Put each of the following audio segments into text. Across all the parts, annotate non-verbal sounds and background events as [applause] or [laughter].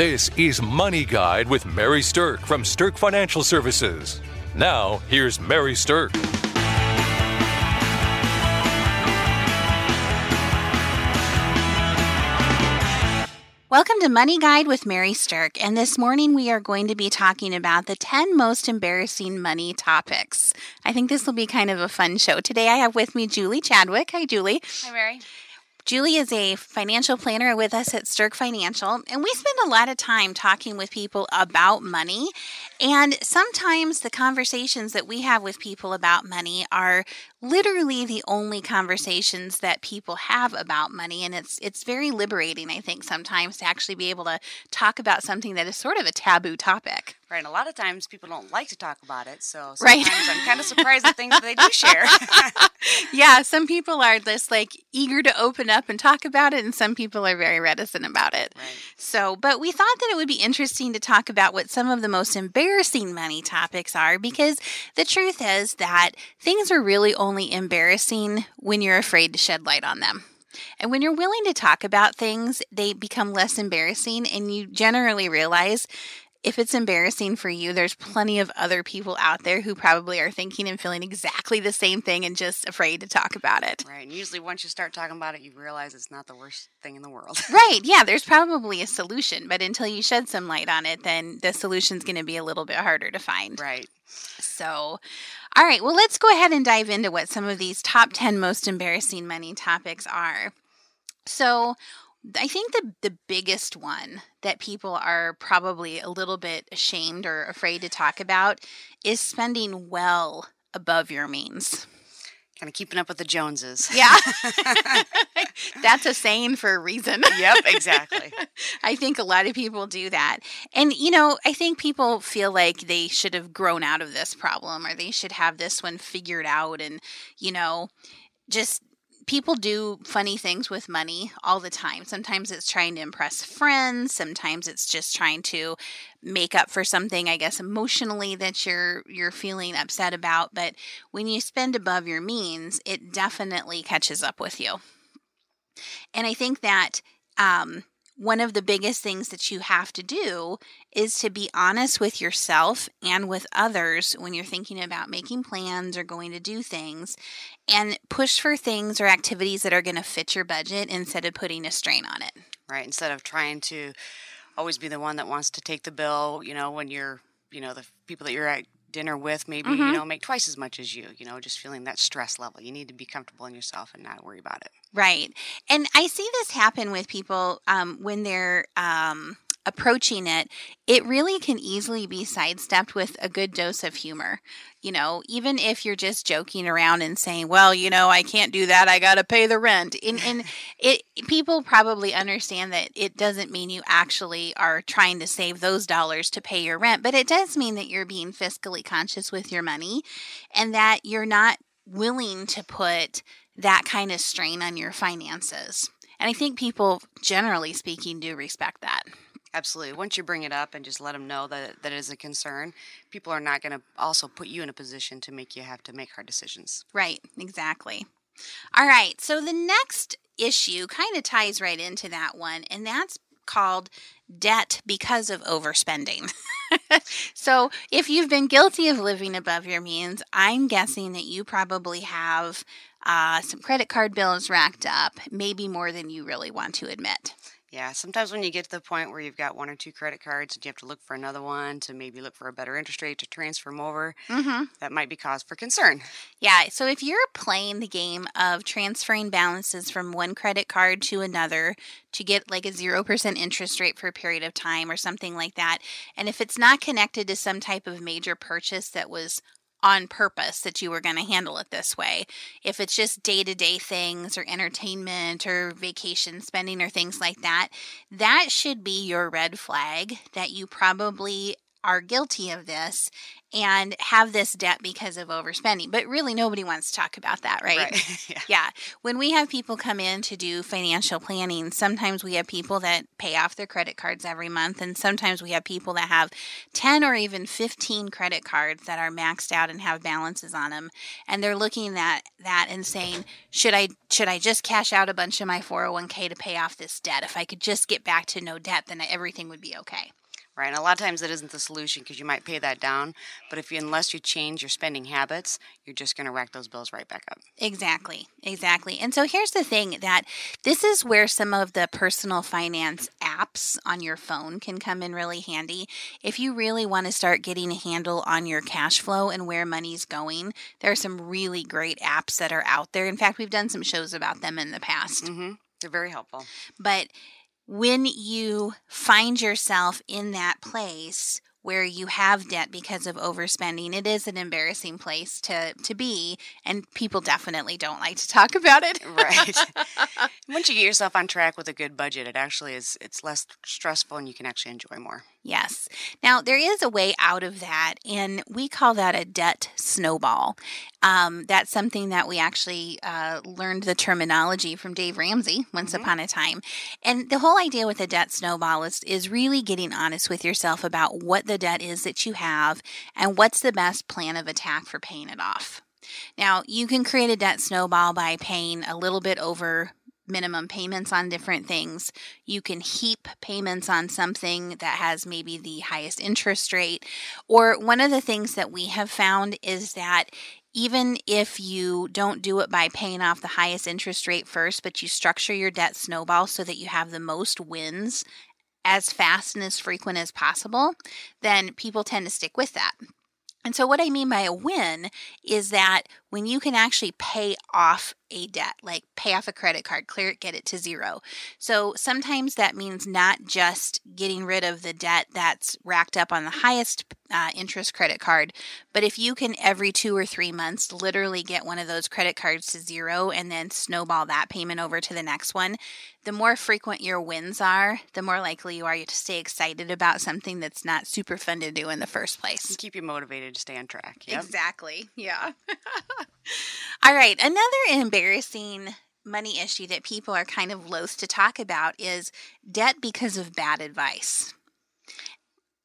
This is Money Guide with Mary Stirk from Stirk Financial Services. Now, here's Mary Stirk. Welcome to Money Guide with Mary Stirk, and this morning we are going to be talking about the 10 most embarrassing money topics. I think this will be kind of a fun show. Today I have with me Julie Chadwick. Hi, Julie. Hi, Mary. Julie is a financial planner with us at Stirk Financial, and we spend a lot of time talking with people about money. And sometimes the conversations that we have with people about money are literally the only conversations that people have about money and it's it's very liberating I think sometimes to actually be able to talk about something that is sort of a taboo topic. Right, and a lot of times people don't like to talk about it, so [laughs] sometimes right. I'm kind of surprised at things that they do share. [laughs] yeah, some people are just like eager to open up and talk about it, and some people are very reticent about it. Right. So, but we thought that it would be interesting to talk about what some of the most embarrassing money topics are, because the truth is that things are really only embarrassing when you're afraid to shed light on them. And when you're willing to talk about things, they become less embarrassing, and you generally realize if it's embarrassing for you, there's plenty of other people out there who probably are thinking and feeling exactly the same thing and just afraid to talk about it. Right. And usually, once you start talking about it, you realize it's not the worst thing in the world. [laughs] right. Yeah. There's probably a solution, but until you shed some light on it, then the solution's going to be a little bit harder to find. Right. So, all right. Well, let's go ahead and dive into what some of these top 10 most embarrassing money topics are. So, I think the the biggest one that people are probably a little bit ashamed or afraid to talk about is spending well above your means. Kind of keeping up with the Joneses. Yeah. [laughs] [laughs] That's a saying for a reason. yep, exactly. [laughs] I think a lot of people do that. And, you know, I think people feel like they should have grown out of this problem or they should have this one figured out and, you know, just people do funny things with money all the time. Sometimes it's trying to impress friends, sometimes it's just trying to make up for something I guess emotionally that you're you're feeling upset about, but when you spend above your means, it definitely catches up with you. And I think that um one of the biggest things that you have to do is to be honest with yourself and with others when you're thinking about making plans or going to do things and push for things or activities that are going to fit your budget instead of putting a strain on it. Right. Instead of trying to always be the one that wants to take the bill, you know, when you're, you know, the people that you're at dinner with maybe mm-hmm. you know make twice as much as you you know just feeling that stress level. You need to be comfortable in yourself and not worry about it. Right. And i see this happen with people um, when they're um, approaching it, it really can easily be sidestepped with a good dose of humor. You know, even if you're just joking around and saying, "Well, you know, I can't do that. I got to pay the rent." And, and [laughs] it people probably understand that it doesn't mean you actually are trying to save those dollars to pay your rent, but it does mean that you're being fiscally conscious with your money and that you're not willing to put that kind of strain on your finances. And I think people, generally speaking, do respect that. Absolutely. Once you bring it up and just let them know that that is a concern, people are not going to also put you in a position to make you have to make hard decisions. Right, exactly. All right. So the next issue kind of ties right into that one, and that's called debt because of overspending. [laughs] so, if you've been guilty of living above your means, I'm guessing that you probably have uh, some credit card bills racked up, maybe more than you really want to admit. Yeah, sometimes when you get to the point where you've got one or two credit cards and you have to look for another one to maybe look for a better interest rate to transfer them over, mm-hmm. that might be cause for concern. Yeah, so if you're playing the game of transferring balances from one credit card to another to get like a 0% interest rate for a period of time or something like that, and if it's not connected to some type of major purchase that was on purpose that you were going to handle it this way. If it's just day to day things or entertainment or vacation spending or things like that, that should be your red flag that you probably are guilty of this and have this debt because of overspending. But really, nobody wants to talk about that, right? right. [laughs] yeah. yeah. When we have people come in to do financial planning, sometimes we have people that pay off their credit cards every month, and sometimes we have people that have 10 or even 15 credit cards that are maxed out and have balances on them. And they're looking at that and saying, should I should I just cash out a bunch of my 401k to pay off this debt? If I could just get back to no debt, then everything would be okay right? And a lot of times that isn't the solution because you might pay that down, but if you unless you change your spending habits, you're just going to rack those bills right back up. Exactly, exactly. And so here's the thing that this is where some of the personal finance apps on your phone can come in really handy. If you really want to start getting a handle on your cash flow and where money's going, there are some really great apps that are out there. In fact, we've done some shows about them in the past. Mm-hmm. They're very helpful. But when you find yourself in that place where you have debt because of overspending, it is an embarrassing place to, to be, and people definitely don't like to talk about it. right. [laughs] Once you get yourself on track with a good budget, it actually is it's less stressful and you can actually enjoy more. Yes. Now, there is a way out of that, and we call that a debt snowball. Um, that's something that we actually uh, learned the terminology from Dave Ramsey once mm-hmm. upon a time. And the whole idea with a debt snowball is, is really getting honest with yourself about what the debt is that you have and what's the best plan of attack for paying it off. Now, you can create a debt snowball by paying a little bit over minimum payments on different things. You can heap payments on something that has maybe the highest interest rate. Or one of the things that we have found is that even if you don't do it by paying off the highest interest rate first, but you structure your debt snowball so that you have the most wins as fast and as frequent as possible, then people tend to stick with that. And so, what I mean by a win is that when you can actually pay off a debt, like pay off a credit card, clear it, get it to zero. So sometimes that means not just getting rid of the debt that's racked up on the highest uh, interest credit card, but if you can every two or three months literally get one of those credit cards to zero and then snowball that payment over to the next one, the more frequent your wins are, the more likely you are to stay excited about something that's not super fun to do in the first place. Keep you motivated to stay on track. Yep. Exactly. Yeah. [laughs] All right. Another embarrassing money issue that people are kind of loath to talk about is debt because of bad advice.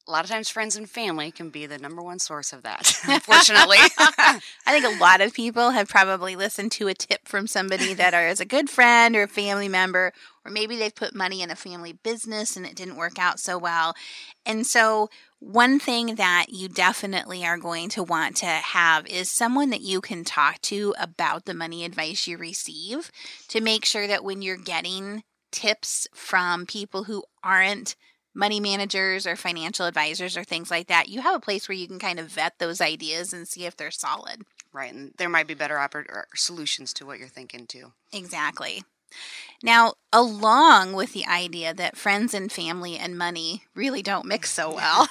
A lot of times, friends and family can be the number one source of that, [laughs] unfortunately. I think a lot of people have probably listened to a tip from somebody that is a good friend or a family member, or maybe they've put money in a family business and it didn't work out so well. And so, one thing that you definitely are going to want to have is someone that you can talk to about the money advice you receive to make sure that when you're getting tips from people who aren't money managers or financial advisors or things like that, you have a place where you can kind of vet those ideas and see if they're solid. Right. And there might be better oper- solutions to what you're thinking too. Exactly. Now, along with the idea that friends and family and money really don't mix so well,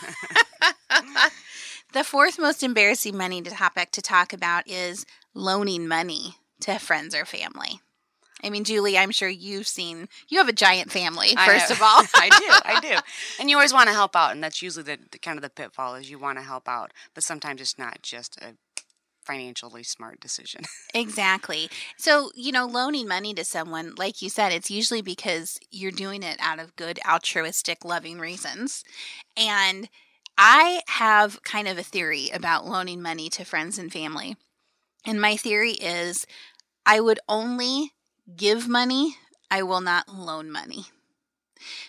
[laughs] the fourth most embarrassing money topic to talk about is loaning money to friends or family. I mean, Julie, I'm sure you've seen, you have a giant family, first of all. [laughs] I do, I do. [laughs] And you always want to help out. And that's usually the, the kind of the pitfall is you want to help out. But sometimes it's not just a financially smart decision. [laughs] exactly. So, you know, loaning money to someone, like you said, it's usually because you're doing it out of good, altruistic, loving reasons. And I have kind of a theory about loaning money to friends and family. And my theory is I would only give money, I will not loan money.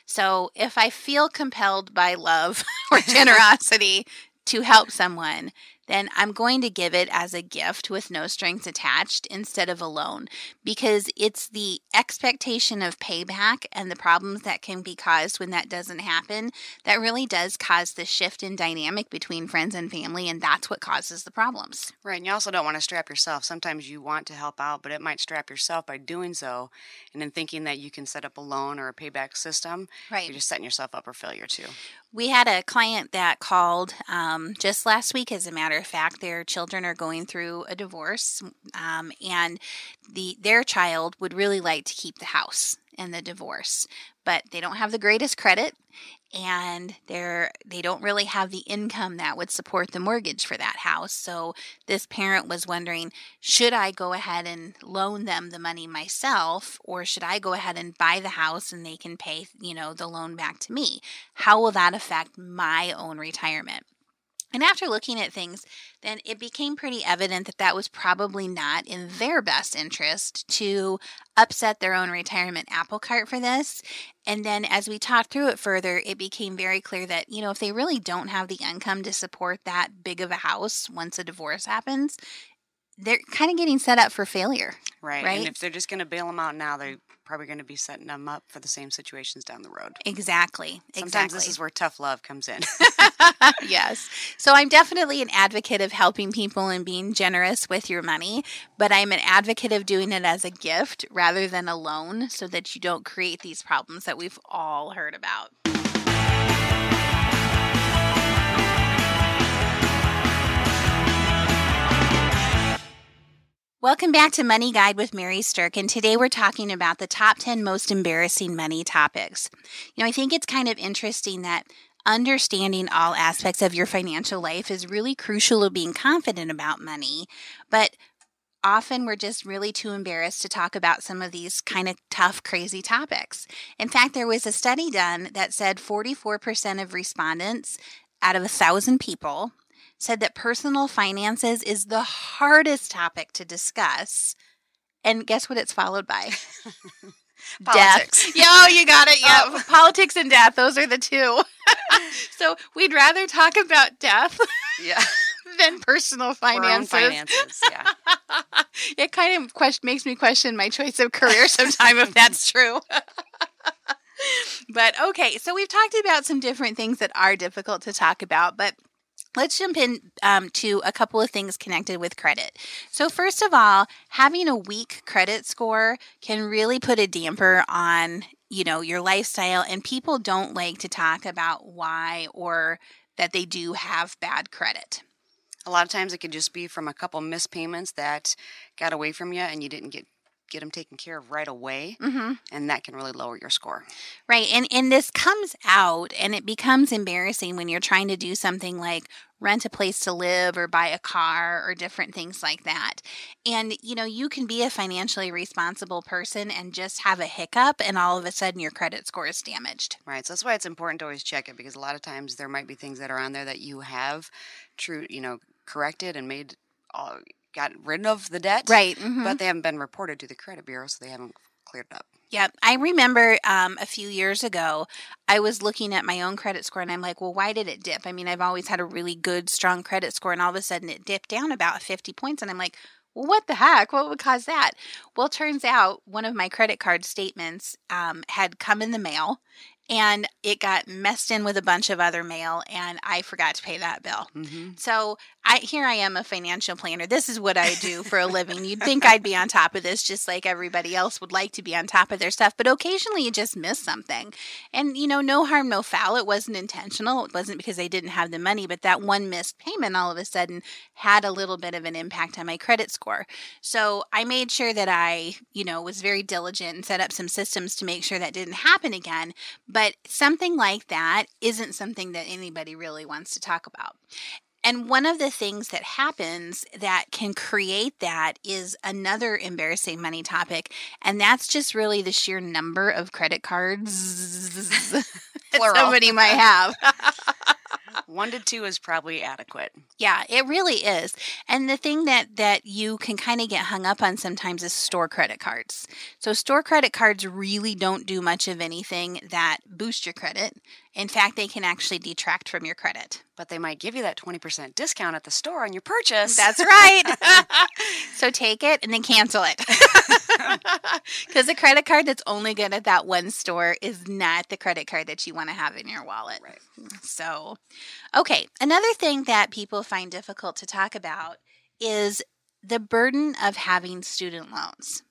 So if I feel compelled by love [laughs] or [laughs] generosity to help someone, then I'm going to give it as a gift with no strings attached instead of a loan because it's the expectation of payback and the problems that can be caused when that doesn't happen that really does cause the shift in dynamic between friends and family, and that's what causes the problems. Right. And you also don't want to strap yourself. Sometimes you want to help out, but it might strap yourself by doing so and then thinking that you can set up a loan or a payback system. Right. You're just setting yourself up for failure too. We had a client that called um, just last week, as a matter of fact. Their children are going through a divorce, um, and the their child would really like to keep the house in the divorce, but they don't have the greatest credit, and they're they don't really have the income that would support the mortgage for that house so this parent was wondering should i go ahead and loan them the money myself or should i go ahead and buy the house and they can pay you know the loan back to me how will that affect my own retirement and after looking at things, then it became pretty evident that that was probably not in their best interest to upset their own retirement apple cart for this. And then as we talked through it further, it became very clear that, you know, if they really don't have the income to support that big of a house once a divorce happens, they're kind of getting set up for failure. Right. Right. And if they're just going to bail them out now, they're probably going to be setting them up for the same situations down the road. Exactly. Sometimes exactly. this is where tough love comes in. [laughs] yes. So I'm definitely an advocate of helping people and being generous with your money, but I'm an advocate of doing it as a gift rather than a loan so that you don't create these problems that we've all heard about. Welcome back to Money Guide with Mary Stirk, and today we're talking about the top 10 most embarrassing money topics. You know, I think it's kind of interesting that understanding all aspects of your financial life is really crucial to being confident about money, but often we're just really too embarrassed to talk about some of these kind of tough, crazy topics. In fact, there was a study done that said 44% of respondents out of a thousand people said that personal finances is the hardest topic to discuss. And guess what it's followed by? [laughs] Politics. Death. Yeah, oh, you got it. Yeah, oh. politics and death. Those are the two. [laughs] so we'd rather talk about death Yeah. [laughs] than personal finances. finances. Yeah. it kind of question, makes me question my choice of career sometime if that's true. but okay, so we've talked about some different things that are difficult to talk about, but let's jump in um, to a couple of things connected with credit. So, first of all, having a weak credit score can really put a damper on you know your lifestyle and people don't like to talk about why or that they do have bad credit A lot of times it could just be from a couple missed payments that got away from you and you didn't get get them taken care of right away, mm-hmm. and that can really lower your score. Right. And and this comes out and it becomes embarrassing when you're trying to do something like rent a place to live or buy a car or different things like that. And you know, you can be a financially responsible person and just have a hiccup and all of a sudden your credit score is damaged. Right. So that's why it's important to always check it because a lot of times there might be things that are on there that you have true, you know, corrected and made all got rid of the debt. Right. mhm. But they haven't been reported to the credit bureau, so they haven't cleared it up. Yeah, I remember um, a few years ago, I was looking at my own credit score and I'm like, well, why did it dip? I mean, I've always had a really good, strong credit score, and all of a sudden it dipped down about 50 points. And I'm like, well, what the heck? What would cause that? Well, turns out one of my credit card statements um, had come in the mail and it got messed in with a bunch of other mail, and I forgot to pay that bill. Mm-hmm. So I here I am a financial planner. This is what I do for a living. You'd think [laughs] I'd be on top of this just like everybody else would like to be on top of their stuff, but occasionally you just miss something. And you know, no harm, no foul. It wasn't intentional. It wasn't because I didn't have the money, but that one missed payment all of a sudden had a little bit of an impact on my credit score. So I made sure that I, you know, was very diligent and set up some systems to make sure that didn't happen again. But something like that isn't something that anybody really wants to talk about. And one of the things that happens that can create that is another embarrassing money topic. And that's just really the sheer number of credit cards [laughs] [laughs] that somebody might [laughs] have. One to two is probably adequate. Yeah, it really is. And the thing that that you can kind of get hung up on sometimes is store credit cards. So store credit cards really don't do much of anything that boost your credit. In fact, they can actually detract from your credit. But they might give you that 20% discount at the store on your purchase. That's right. [laughs] so take it and then cancel it. [laughs] Because a credit card that's only good at that one store is not the credit card that you want to have in your wallet. Right. So, okay. Another thing that people find difficult to talk about is the burden of having student loans.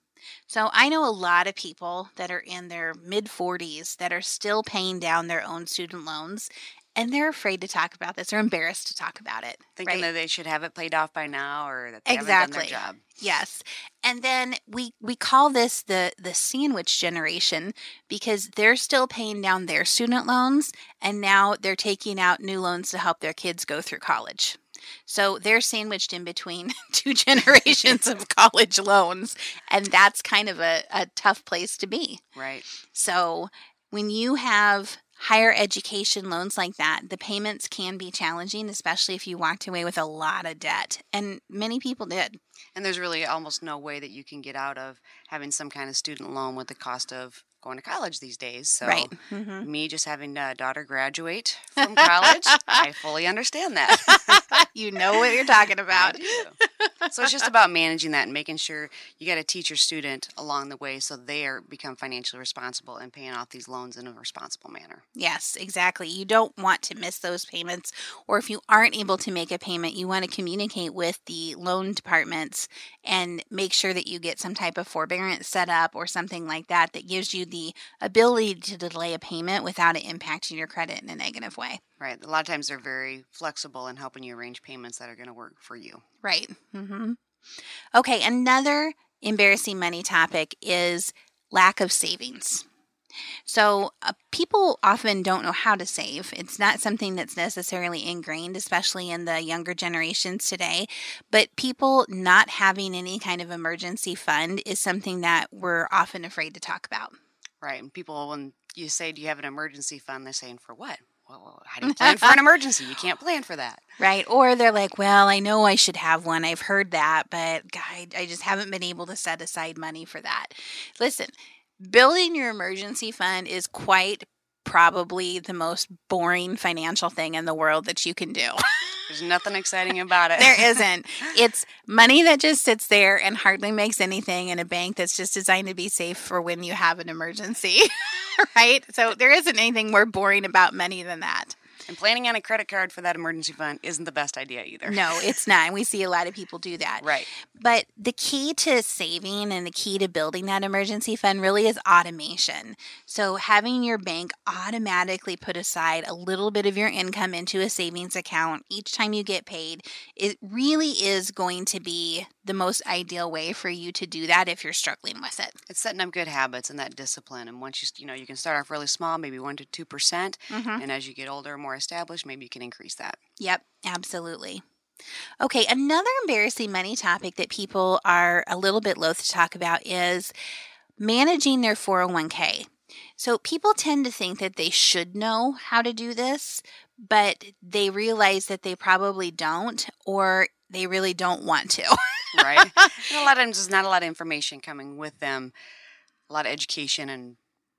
So, I know a lot of people that are in their mid 40s that are still paying down their own student loans. And they're afraid to talk about this or embarrassed to talk about it. Thinking right? that they should have it played off by now or that they exactly. haven't done their job. Yes. And then we we call this the the sandwich generation because they're still paying down their student loans and now they're taking out new loans to help their kids go through college. So they're sandwiched in between [laughs] two generations [laughs] of college loans. And that's kind of a, a tough place to be. Right. So when you have higher education loans like that, the payments can be challenging, especially if you walked away with a lot of debt. And many people did. And there's really almost no way that you can get out of having some kind of student loan with the cost of going to college these days. So, right. Mm-hmm. me just having a daughter graduate from college, I [laughs] fully understand that. [laughs] you know what you're talking [laughs] about. so it's just about managing that and making sure you got to teach your student along the way so they are become financially responsible and paying off these loans in a responsible manner. Yes, exactly. You don't want to miss those payments or if you aren't able to make a payment, you want to communicate with the loan departments and make sure that you get some type of forbearance set up or something like that that gives you the ability to delay a payment without it impacting your credit in a negative way. Right. A lot of times they're very flexible in helping you arrange payments that are going to work for you. Right. Mm-hmm. Okay. Another embarrassing money topic is lack of savings. So, uh, people often don't know how to save. It's not something that's necessarily ingrained, especially in the younger generations today. But people not having any kind of emergency fund is something that we're often afraid to talk about. Right. And people, when you say, Do you have an emergency fund? They're saying, For what? Well, how do you plan for an [laughs] emergency? You can't plan for that. Right. Or they're like, well, I know I should have one. I've heard that, but God, I just haven't been able to set aside money for that. Listen, building your emergency fund is quite probably the most boring financial thing in the world that you can do. There's nothing exciting about it. there isn't. [laughs] It's money that just sits there and hardly makes anything in a bank that's just designed to be safe for when you have an emergency. [laughs] right? So there isn't anything more boring about money than that. And planning on a credit card for that emergency fund isn't the best idea either. No, it's not. And we see a lot of people do that. Right. But the key to saving and the key to building that emergency fund really is automation. So having your bank automatically put aside a little bit of your income into a savings account each time you get paid, it really is going to be the most ideal way for you to do that if you're struggling with it. It's setting up good habits and that discipline. And once you, you know, you can start off really small, maybe 1 to 2%. percent mm-hmm. And as you get older, more established, maybe you can increase that. Yep, absolutely. Okay, another embarrassing money topic that people are a little bit loath to talk about is managing their 401k. So people tend to think that they should know how to do this, but they realize that they probably don't or they really don't want to. right. [laughs] And a lot of times there's not a lot of information coming with them, a lot of education and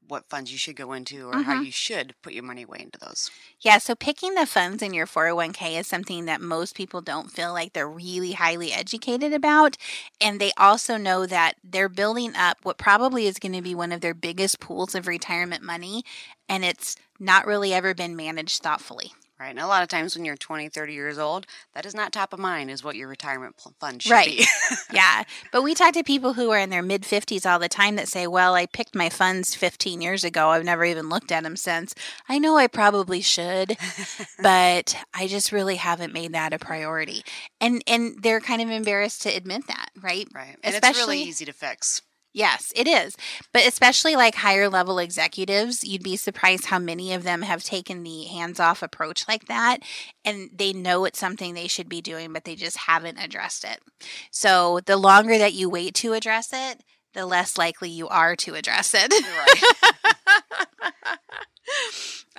what funds you should go into or mm-hmm. how you should put your money away into those. Yeah, so picking the funds in your 401k is something that most people don't feel like they're really highly educated about. And they also know that they're building up what probably is going to be one of their biggest pools of retirement money, and it's not really ever been managed thoughtfully. Right. And a lot of times when you're 20, 30 years old, that is not top of mind, is what your retirement fund should be. right. be. [laughs] yeah. But we talk to people who are in their mid 50s all the time that say, well, I picked my funds 15 years ago. I've never even looked at them since. I know I probably should, [laughs] but I just really haven't made that a priority. And and they're kind of embarrassed to admit that, right? Right. And Especially, it's really easy to fix. Yes, it is. But especially like higher level executives, you'd be surprised how many of them have taken the hands off approach like that. And they know it's something they should be doing, but they just haven't addressed it. So the longer that you wait to address it, the less likely you are to address it. Right. [laughs]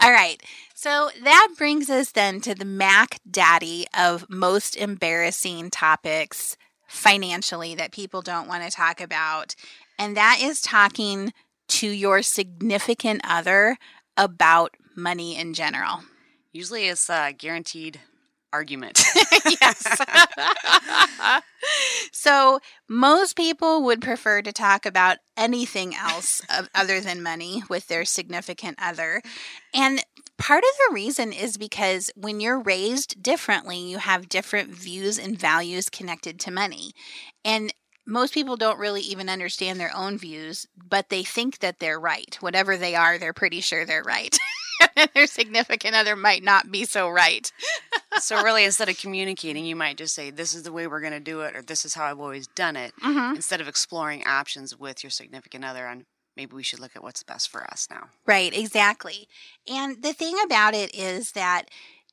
All right. So that brings us then to the Mac Daddy of most embarrassing topics financially that people don't want to talk about and that is talking to your significant other about money in general. Usually it's a guaranteed argument. [laughs] yes. so most people would prefer to talk about anything else other than money with their significant other. And part of the reason is because when you're raised differently, you have different views and values connected to money. And most people don't really even understand their own views, but they think that they're right. Whatever they are, they're pretty sure they're right. [laughs] And their significant other might not be so right. so really instead of communicating you might just say this is the way we're going to do it or this is how i've always done it mm-hmm. instead of exploring options with your significant other on maybe we should look at what's best for us now right exactly and the thing about it is that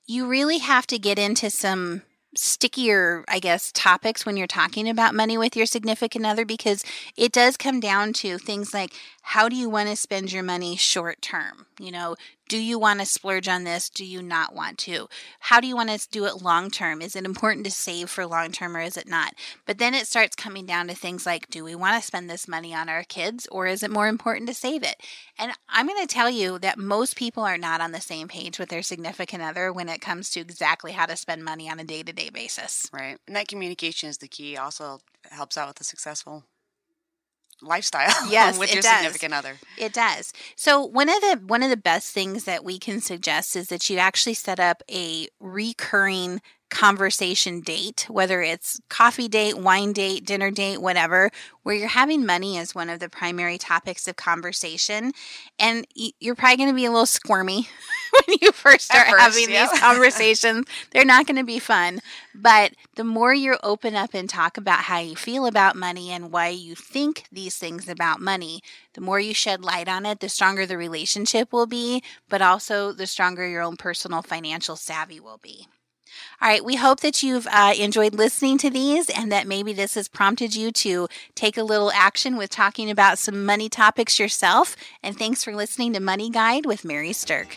you really have to get into some stickier, I guess, topics when you're talking about money with your significant other because it does come down to things like how do you want to spend your money short term? You know, do you want to splurge on this? Do you not want to? How do you want to do it long term? Is it important to save for long term or is it not? But then it starts coming down to things like do we want to spend this money on our kids or is it more important to save it? And I'm going to tell you that most people are not on the same page with their significant other when it comes to exactly how to spend money on a day to day basis. Right. And that communication is the key. Also helps out with the successful lifestyle [laughs] yes, with your does. significant other. It does. So one of the one of the best things that we can suggest is that you actually set up a recurring conversation date, whether it's coffee date, wine date, dinner date, whatever, where you're having money as one of the primary topics of conversation. And you're probably going to be a little squirmy [laughs] [laughs] when you first start first, having yeah. these [laughs] conversations. They're not going to be fun. But the more you open up and talk about how you feel about money and why you think these things about money, the more you shed light on it, the stronger the relationship will be, but also the stronger your own personal financial savvy will be. All right, we hope that you've uh, enjoyed listening to these and that maybe this has prompted you to take a little action with talking about some money topics yourself. And thanks for listening to Money Guide with Mary Stirk.